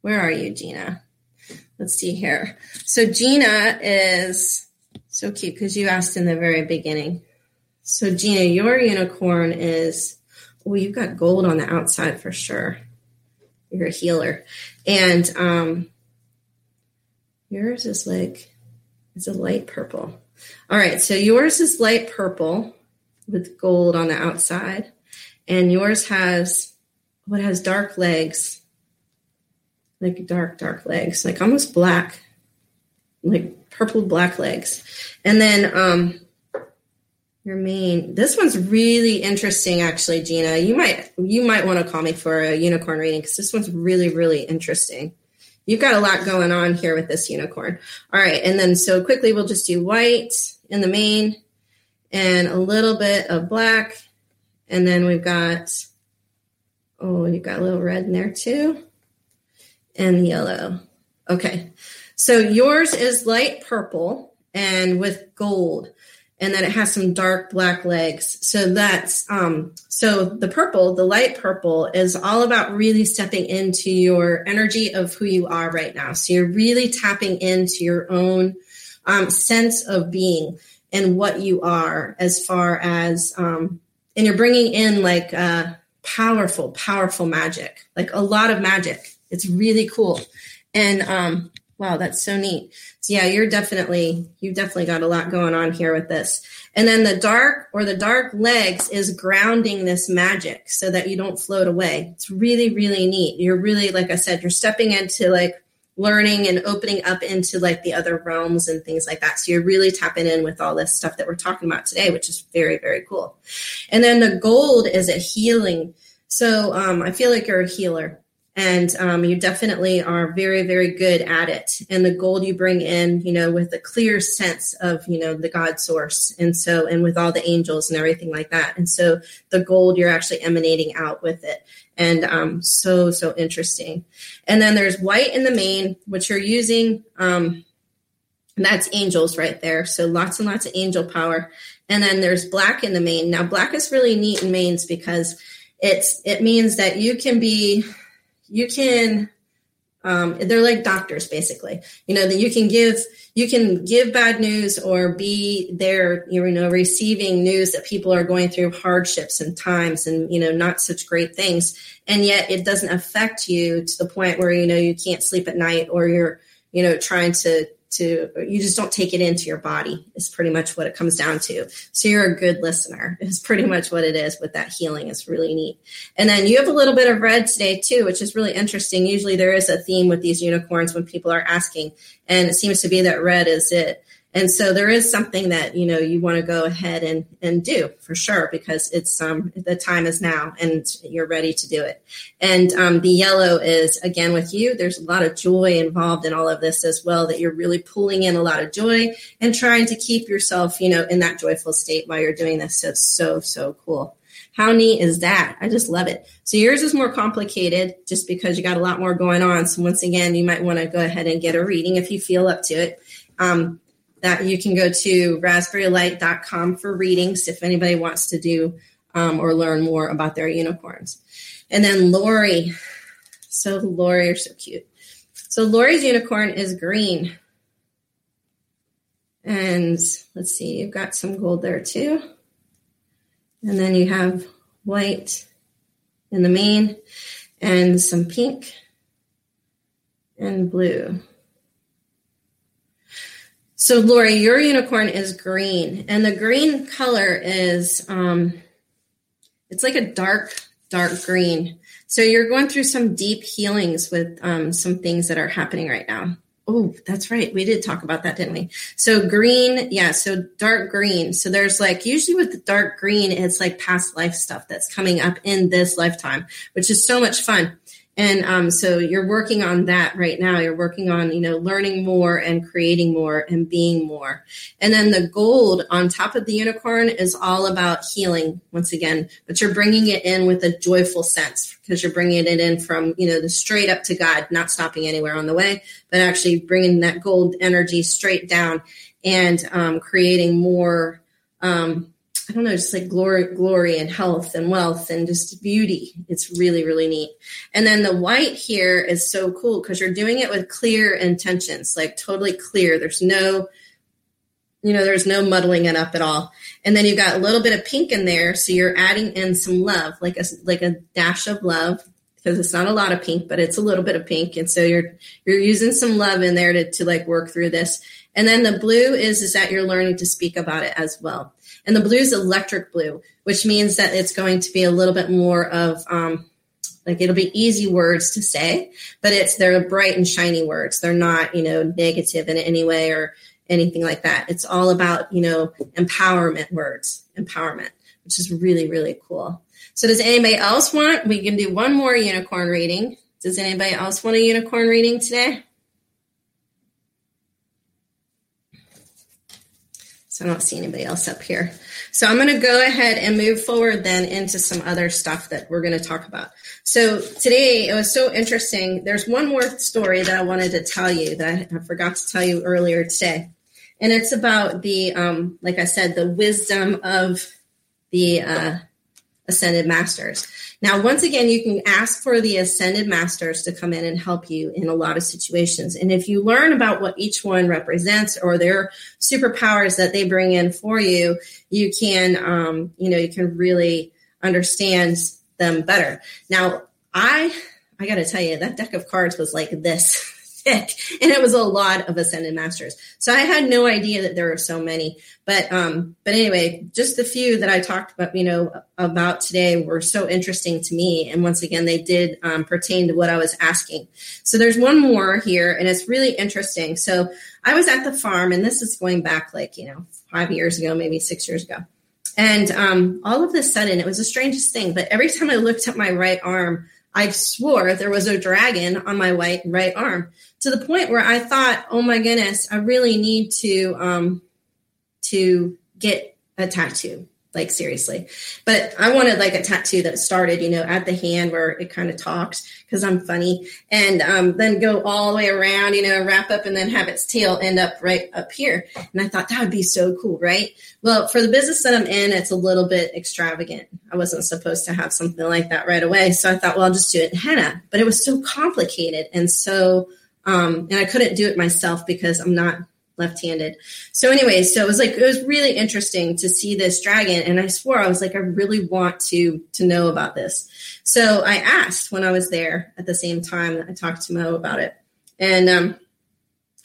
where are you, Gina? Let's see here. So, Gina is so cute because you asked in the very beginning. So, Gina, your unicorn is, oh, you've got gold on the outside for sure. You're a healer. And um, yours is like, it's a light purple. All right. So, yours is light purple with gold on the outside. And yours has what has dark legs, like dark, dark legs, like almost black, like purple black legs. And then um, your mane. This one's really interesting, actually, Gina. You might you might want to call me for a unicorn reading because this one's really really interesting. You've got a lot going on here with this unicorn. All right, and then so quickly we'll just do white in the mane and a little bit of black, and then we've got oh you've got a little red in there too, and yellow. Okay, so yours is light purple and with gold and then it has some dark black legs. So that's um so the purple, the light purple is all about really stepping into your energy of who you are right now. So you're really tapping into your own um, sense of being and what you are as far as um and you're bringing in like uh powerful powerful magic like a lot of magic it's really cool and um Wow, that's so neat. So yeah, you're definitely you've definitely got a lot going on here with this. And then the dark or the dark legs is grounding this magic so that you don't float away. It's really really neat. You're really like I said, you're stepping into like learning and opening up into like the other realms and things like that. So you're really tapping in with all this stuff that we're talking about today, which is very very cool. And then the gold is a healing. So um, I feel like you're a healer and um, you definitely are very very good at it. And the gold you bring in you know with a clear sense of you know the god source and so and with all the angels and everything like that. And so the gold you're actually emanating out with it. And um, so so interesting. And then there's white in the mane which you're using um, that's angels right there. So lots and lots of angel power. And then there's black in the mane now black is really neat in manes because it's it means that you can be you can um, they're like doctors basically. You know that you can give you can give bad news or be there you know receiving news that people are going through hardships and times and you know not such great things. And yet it doesn't affect you to the point where you know you can't sleep at night or you're you know trying to to you just don't take it into your body is pretty much what it comes down to. So you're a good listener is pretty much what it is with that healing. It's really neat. And then you have a little bit of red today too which is really interesting. Usually there is a theme with these unicorns when people are asking and it seems to be that red is it and so there is something that you know you want to go ahead and and do for sure because it's um the time is now and you're ready to do it and um, the yellow is again with you there's a lot of joy involved in all of this as well that you're really pulling in a lot of joy and trying to keep yourself you know in that joyful state while you're doing this so it's so so cool how neat is that? I just love it. So yours is more complicated just because you got a lot more going on. So once again, you might want to go ahead and get a reading if you feel up to it. Um, that you can go to raspberrylight.com for readings if anybody wants to do um, or learn more about their unicorns. And then Lori. So Lori, you're so cute. So Lori's unicorn is green. And let's see, you've got some gold there too. And then you have white in the mane and some pink and blue. So, Lori, your unicorn is green, and the green color is um, it's like a dark, dark green. So you're going through some deep healings with um, some things that are happening right now. Oh, that's right. We did talk about that, didn't we? So green, yeah. So dark green. So there's like usually with the dark green, it's like past life stuff that's coming up in this lifetime, which is so much fun. And um, so you're working on that right now. You're working on, you know, learning more and creating more and being more. And then the gold on top of the unicorn is all about healing once again, but you're bringing it in with a joyful sense because you're bringing it in from, you know, the straight up to God, not stopping anywhere on the way, but actually bringing that gold energy straight down and um, creating more um, I don't know, just like glory, glory and health and wealth and just beauty. It's really, really neat. And then the white here is so cool because you're doing it with clear intentions, like totally clear. There's no, you know, there's no muddling it up at all. And then you've got a little bit of pink in there, so you're adding in some love, like a like a dash of love, because it's not a lot of pink, but it's a little bit of pink. And so you're you're using some love in there to to like work through this. And then the blue is is that you're learning to speak about it as well. And the blue is electric blue, which means that it's going to be a little bit more of um, like it'll be easy words to say, but it's they're bright and shiny words. They're not, you know, negative in any way or anything like that. It's all about, you know, empowerment words, empowerment, which is really, really cool. So does anybody else want? We can do one more unicorn reading. Does anybody else want a unicorn reading today? So I don't see anybody else up here. So I'm going to go ahead and move forward then into some other stuff that we're going to talk about. So today it was so interesting. There's one more story that I wanted to tell you that I forgot to tell you earlier today. And it's about the, um, like I said, the wisdom of the uh, ascended masters. Now, once again, you can ask for the ascended masters to come in and help you in a lot of situations. And if you learn about what each one represents or their superpowers that they bring in for you, you can, um, you know, you can really understand them better. Now, I, I got to tell you, that deck of cards was like this. and it was a lot of ascended masters. So I had no idea that there were so many. But um, but anyway, just the few that I talked about, you know, about today were so interesting to me. And once again, they did um, pertain to what I was asking. So there's one more here, and it's really interesting. So I was at the farm, and this is going back like you know five years ago, maybe six years ago. And um, all of a sudden, it was the strangest thing. But every time I looked at my right arm, I swore there was a dragon on my right right arm to the point where I thought, oh my goodness, I really need to um, to get a tattoo. Like seriously. But I wanted like a tattoo that started, you know, at the hand where it kind of talks because I'm funny, and um, then go all the way around, you know, wrap up and then have its tail end up right up here. And I thought that would be so cool, right? Well, for the business that I'm in, it's a little bit extravagant. I wasn't supposed to have something like that right away, so I thought, well, I'll just do it in henna. But it was so complicated and so, um, and I couldn't do it myself because I'm not left-handed. So anyway, so it was like it was really interesting to see this dragon and I swore I was like I really want to to know about this. So I asked when I was there at the same time I talked to Mo about it. And um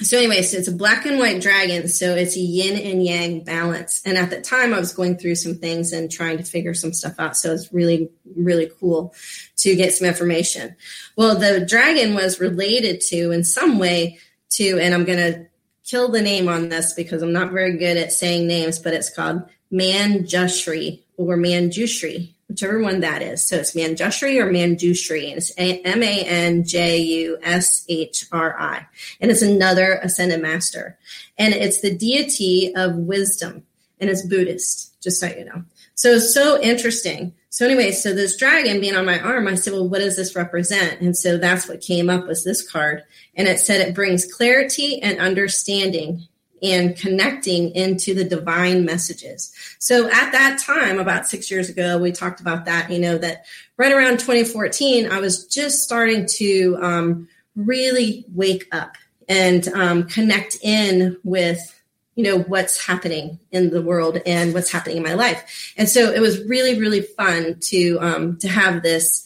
so anyway, so it's a black and white dragon, so it's a yin and yang balance. And at the time I was going through some things and trying to figure some stuff out. So it's really really cool to get some information. Well, the dragon was related to in some way to and I'm going to kill the name on this because I'm not very good at saying names, but it's called Manjushri or Manjushri, whichever one that is. So it's Manjushri or Manjushri, and it's M A N J U S H R I, and it's another ascended master, and it's the deity of wisdom, and it's Buddhist, just so you know. So it's so interesting. So anyway, so this dragon being on my arm, I said, well, what does this represent? And so that's what came up was this card. And it said it brings clarity and understanding and connecting into the divine messages. So at that time, about six years ago, we talked about that, you know, that right around 2014, I was just starting to um, really wake up and um, connect in with you know what's happening in the world and what's happening in my life and so it was really really fun to um to have this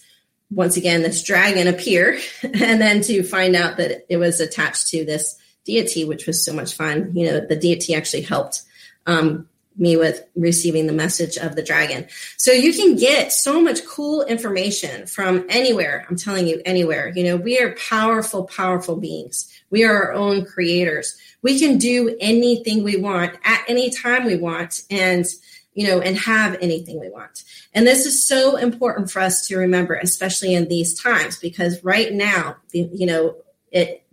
once again this dragon appear and then to find out that it was attached to this deity which was so much fun you know the deity actually helped um me with receiving the message of the dragon. So you can get so much cool information from anywhere. I'm telling you, anywhere. You know, we are powerful, powerful beings. We are our own creators. We can do anything we want at any time we want and, you know, and have anything we want. And this is so important for us to remember, especially in these times, because right now, you know, it,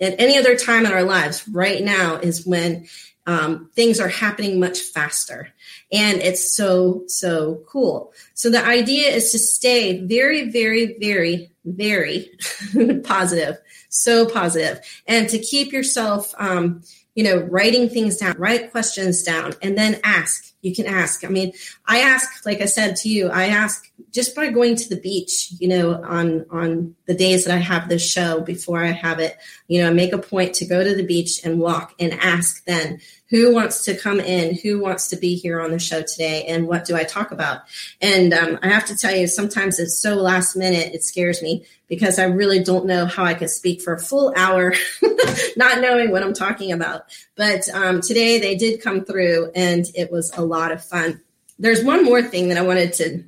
at any other time in our lives, right now is when um, things are happening much faster. And it's so, so cool. So the idea is to stay very, very, very, very positive, so positive, and to keep yourself, um, you know, writing things down, write questions down, and then ask. You can ask. I mean, I ask, like I said to you, I ask just by going to the beach, you know, on on the days that I have this show before I have it, you know, make a point to go to the beach and walk and ask then who wants to come in who wants to be here on the show today and what do i talk about? And um, i have to tell you sometimes it's so last minute it scares me because i really don't know how i could speak for a full hour not knowing what i'm talking about. But um, today they did come through and it was a lot of fun. There's one more thing that i wanted to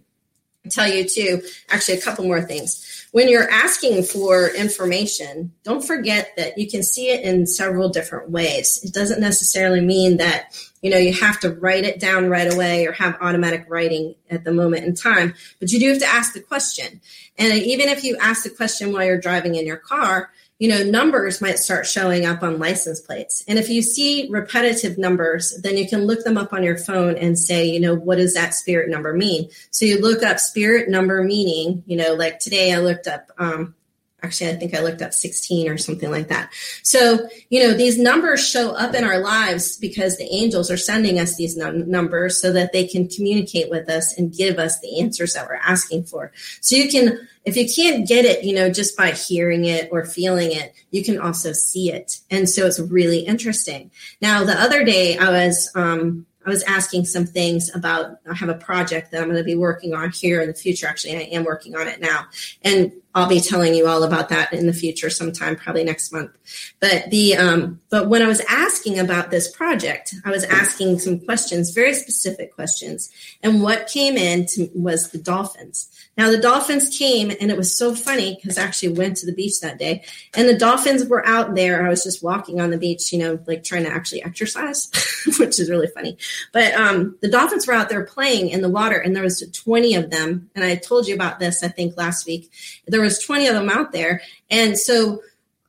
tell you too actually a couple more things when you're asking for information, don't forget that you can see it in several different ways. It doesn't necessarily mean that you know you have to write it down right away or have automatic writing at the moment in time, but you do have to ask the question. And even if you ask the question while you're driving in your car, you know, numbers might start showing up on license plates. And if you see repetitive numbers, then you can look them up on your phone and say, you know, what does that spirit number mean? So you look up spirit number meaning, you know, like today I looked up um, actually i think i looked up 16 or something like that so you know these numbers show up in our lives because the angels are sending us these num- numbers so that they can communicate with us and give us the answers that we're asking for so you can if you can't get it you know just by hearing it or feeling it you can also see it and so it's really interesting now the other day i was um, I was asking some things about I have a project that I'm going to be working on here in the future. Actually, I am working on it now. And I'll be telling you all about that in the future sometime, probably next month. But the um, but when I was asking about this project, I was asking some questions, very specific questions, and what came in to, was the dolphins. Now the dolphins came, and it was so funny because I actually went to the beach that day, and the dolphins were out there. I was just walking on the beach, you know, like trying to actually exercise, which is really funny. But um, the dolphins were out there playing in the water, and there was 20 of them. And I told you about this, I think, last week. There there was 20 of them out there. And so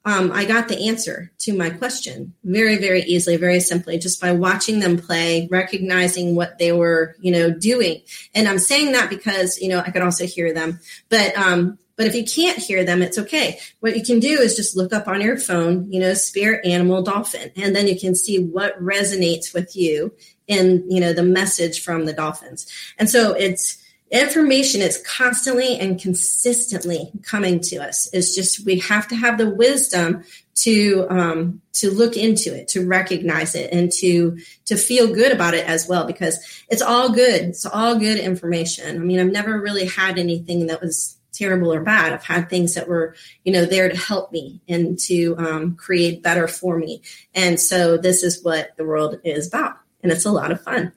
um, I got the answer to my question very, very easily, very simply, just by watching them play, recognizing what they were, you know, doing. And I'm saying that because, you know, I could also hear them. But um, but if you can't hear them, it's okay. What you can do is just look up on your phone, you know, spirit animal dolphin, and then you can see what resonates with you in, you know, the message from the dolphins. And so it's information is constantly and consistently coming to us. It's just we have to have the wisdom to um, to look into it, to recognize it, and to to feel good about it as well, because it's all good. It's all good information. I mean, I've never really had anything that was terrible or bad. I've had things that were, you know, there to help me and to um, create better for me. And so this is what the world is about, and it's a lot of fun.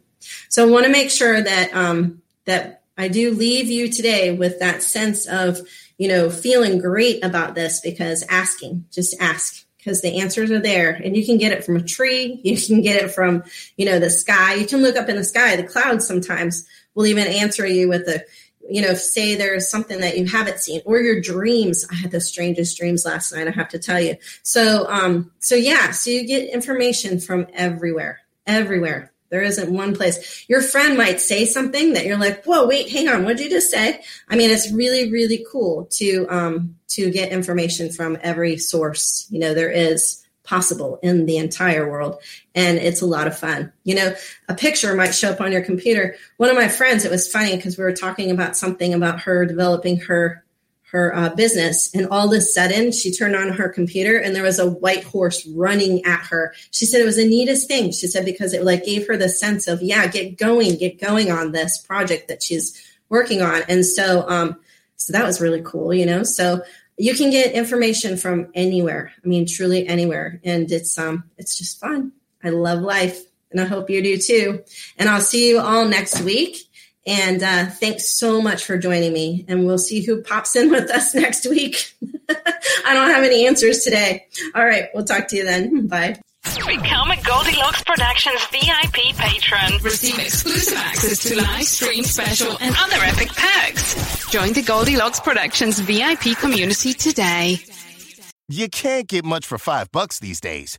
So I want to make sure that um, that I do leave you today with that sense of, you know, feeling great about this because asking, just ask because the answers are there and you can get it from a tree. You can get it from, you know, the sky. You can look up in the sky. The clouds sometimes will even answer you with a, you know, say there's something that you haven't seen or your dreams. I had the strangest dreams last night. I have to tell you. So, um, so yeah, so you get information from everywhere, everywhere. There isn't one place. Your friend might say something that you're like, "Whoa, wait, hang on, what did you just say?" I mean, it's really, really cool to um, to get information from every source. You know, there is possible in the entire world, and it's a lot of fun. You know, a picture might show up on your computer. One of my friends, it was funny because we were talking about something about her developing her her uh, business. And all of a sudden, she turned on her computer and there was a white horse running at her. She said it was the neatest thing. She said because it like gave her the sense of, yeah, get going, get going on this project that she's working on. And so, um, so that was really cool, you know. So you can get information from anywhere. I mean, truly anywhere, and it's um, it's just fun. I love life, and I hope you do too. And I'll see you all next week. And uh, thanks so much for joining me. And we'll see who pops in with us next week. I don't have any answers today. All right. We'll talk to you then. Bye. Become a Goldilocks Productions VIP patron. Receive exclusive access to live stream special and other epic perks. Join the Goldilocks Productions VIP community today. You can't get much for five bucks these days.